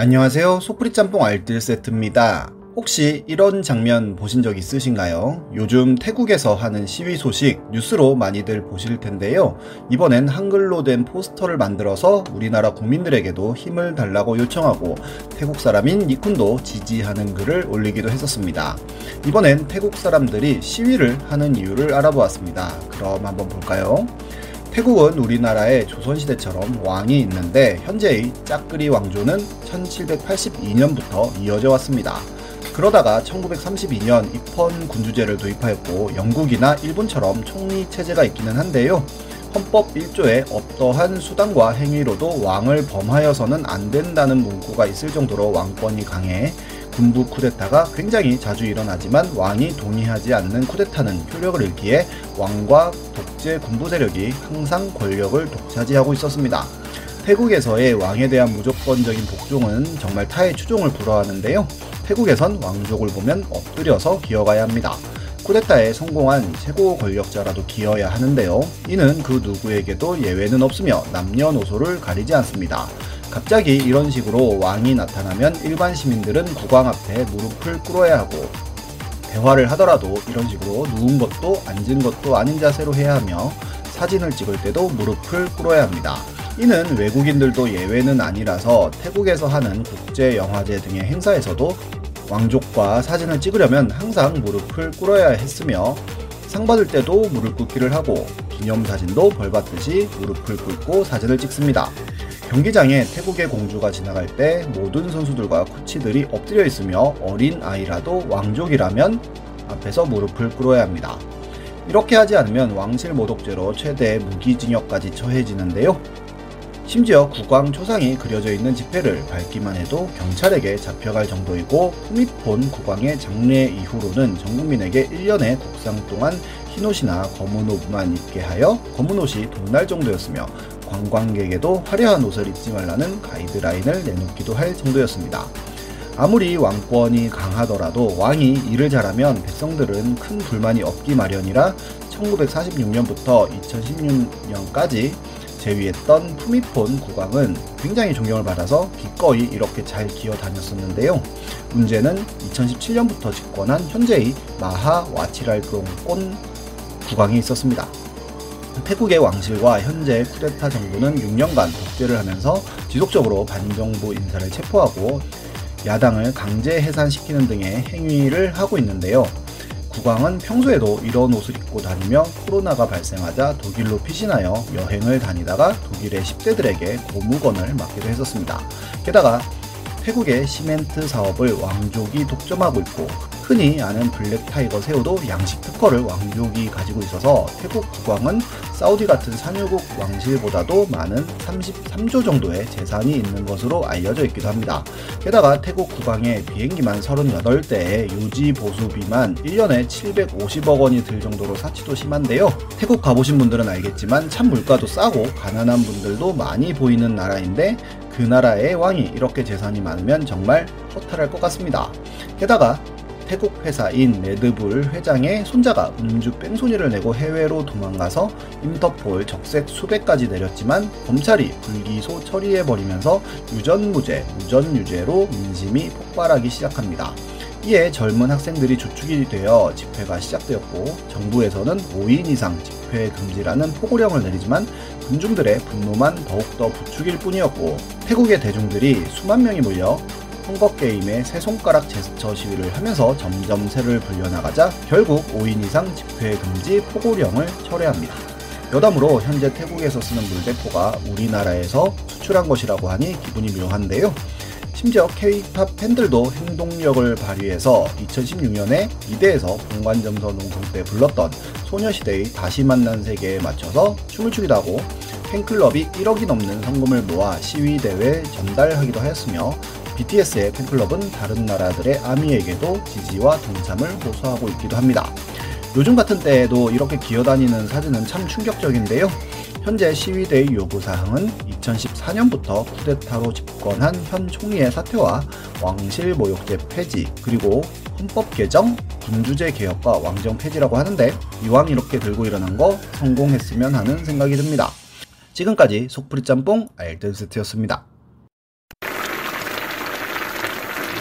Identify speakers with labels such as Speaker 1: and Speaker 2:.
Speaker 1: 안녕하세요. 소프리 짬뽕 알뜰 세트입니다. 혹시 이런 장면 보신 적 있으신가요? 요즘 태국에서 하는 시위 소식 뉴스로 많이들 보실 텐데요. 이번엔 한글로 된 포스터를 만들어서 우리나라 국민들에게도 힘을 달라고 요청하고 태국 사람인 니쿤도 지지하는 글을 올리기도 했었습니다. 이번엔 태국 사람들이 시위를 하는 이유를 알아보았습니다. 그럼 한번 볼까요? 태국은 우리나라의 조선시대처럼 왕이 있는데 현재의 짝그리 왕조는 1782년부터 이어져 왔습니다. 그러다가 1932년 입헌 군주제를 도입하였고 영국이나 일본처럼 총리 체제가 있기는 한데요. 헌법 1조에 어떠한 수단과 행위로도 왕을 범하여서는 안 된다는 문구가 있을 정도로 왕권이 강해 군부 쿠데타가 굉장히 자주 일어나지만 왕이 동의하지 않는 쿠데타는 효력을 잃기에 왕과 독재 군부 세력이 항상 권력을 독차지하고 있었습니다. 태국에서의 왕에 대한 무조건적인 복종은 정말 타의 추종을 불허하는데요. 태국에선 왕족을 보면 엎드려서 기어가야 합니다. 쿠데타에 성공한 최고 권력자라도 기어야 하는데요. 이는 그 누구에게도 예외는 없으며 남녀노소를 가리지 않습니다. 갑자기 이런 식으로 왕이 나타나면 일반 시민들은 국왕 앞에 무릎을 꿇어야 하고 대화를 하더라도 이런 식으로 누운 것도 앉은 것도 아닌 자세로 해야 하며 사진을 찍을 때도 무릎을 꿇어야 합니다. 이는 외국인들도 예외는 아니라서 태국에서 하는 국제 영화제 등의 행사에서도 왕족과 사진을 찍으려면 항상 무릎을 꿇어야 했으며 상 받을 때도 무릎 꿇기를 하고 기념사진도 벌 받듯이 무릎을 꿇고 사진을 찍습니다. 경기장에 태국의 공주가 지나갈 때 모든 선수들과 코치들이 엎드려 있으며 어린 아이라도 왕족이라면 앞에서 무릎을 꿇어야 합니다. 이렇게 하지 않으면 왕실 모독죄로 최대 무기징역까지 처해지는데요. 심지어 국왕 초상이 그려져 있는 지폐를 밟기만 해도 경찰에게 잡혀갈 정도이고 푸미폰 국왕의 장례 이후로는 전 국민에게 1년의 국상 동안 흰 옷이나 검은 옷만 입게 하여 검은 옷이 돈날 정도였으며 관광객에도 화려한 옷을 입지 말라는 가이드라인을 내놓기도 할 정도였습니다. 아무리 왕권이 강하더라도 왕이 일을 잘하면 백성들은 큰 불만이 없기 마련이라 1946년부터 2016년까지 재위했던 푸미폰 국왕은 굉장히 존경을 받아서 기꺼이 이렇게 잘 기어 다녔었는데요. 문제는 2017년부터 집권한 현재의 마하 와치랄롱꼰 국왕이 있었습니다. 태국의 왕실과 현재 쿠데타 정부는 6년간 독재를 하면서 지속적으로 반정부 인사를 체포하고 야당을 강제 해산시키는 등의 행위를 하고 있는데요. 국왕은 평소에도 이런 옷을 입고 다니며 코로나가 발생하자 독일로 피신하여 여행을 다니다가 독일의 10대들에게 고무건을 맡기도 했었습니다. 게다가 태국의 시멘트 사업을 왕족이 독점하고 있고 흔히 아는 black tiger 새우도 양식 특허를 왕족이 가지고 있어서 태국 국왕은 사우디 같은 산유국 왕실보다도 많은 33조 정도의 재산이 있는 것으로 알려져 있기도 합니다. 게다가 태국 국왕의 비행기만 38대에 유지 보수비만 1년에 750억 원이 들 정도로 사치도 심한데요. 태국 가보신 분들은 알겠지만 참 물가도 싸고 가난한 분들도 많이 보이는 나라인데 그 나라의 왕이 이렇게 재산이 많으면 정말 허탈할 것 같습니다. 게다가 태국 회사인 레드불 회장의 손자가 음주 뺑소니를 내고 해외로 도망가서 인터폴 적색 수배까지 내렸지만 검찰이 불기소 처리해버리면서 유전무죄, 무전유죄로 민심이 폭발하기 시작합니다. 이에 젊은 학생들이 주축이 되어 집회가 시작되었고 정부에서는 5인 이상 집회 금지라는 포고령을 내리지만 군중들의 분노만 더욱더 부추길 뿐이었고 태국의 대중들이 수만 명이 몰려 선거 게임의 세 손가락 제스처 시위를 하면서 점점 세를 불려나가자 결국 5인 이상 집회 금지 포고령을 철회합니다. 여담으로 현재 태국에서 쓰는 물대포가 우리나라에서 수출한 것이라고 하니 기분이 묘한데요. 심지어 K-팝 팬들도 행동력을 발휘해서 2016년에 이대에서 봉관점서 농성 때 불렀던 소녀시대의 다시 만난 세계에 맞춰서 춤을 추기도 하고 팬클럽이 1억이 넘는 성금을 모아 시위대회에 전달하기도 하였으며 BTS의 팬클럽은 다른 나라들의 아미에게도 지지와 동참을 호소하고 있기도 합니다. 요즘 같은 때에도 이렇게 기어다니는 사진은 참 충격적인데요. 현재 시위대의 요구사항은 2014년부터 쿠데타로 집권한 현 총리의 사퇴와 왕실 모욕죄 폐지, 그리고 헌법 개정, 군주제 개혁과 왕정 폐지라고 하는데 이왕 이렇게 들고 일어난 거 성공했으면 하는 생각이 듭니다. 지금까지 속풀이 짬뽕 알뜰스트였습니다.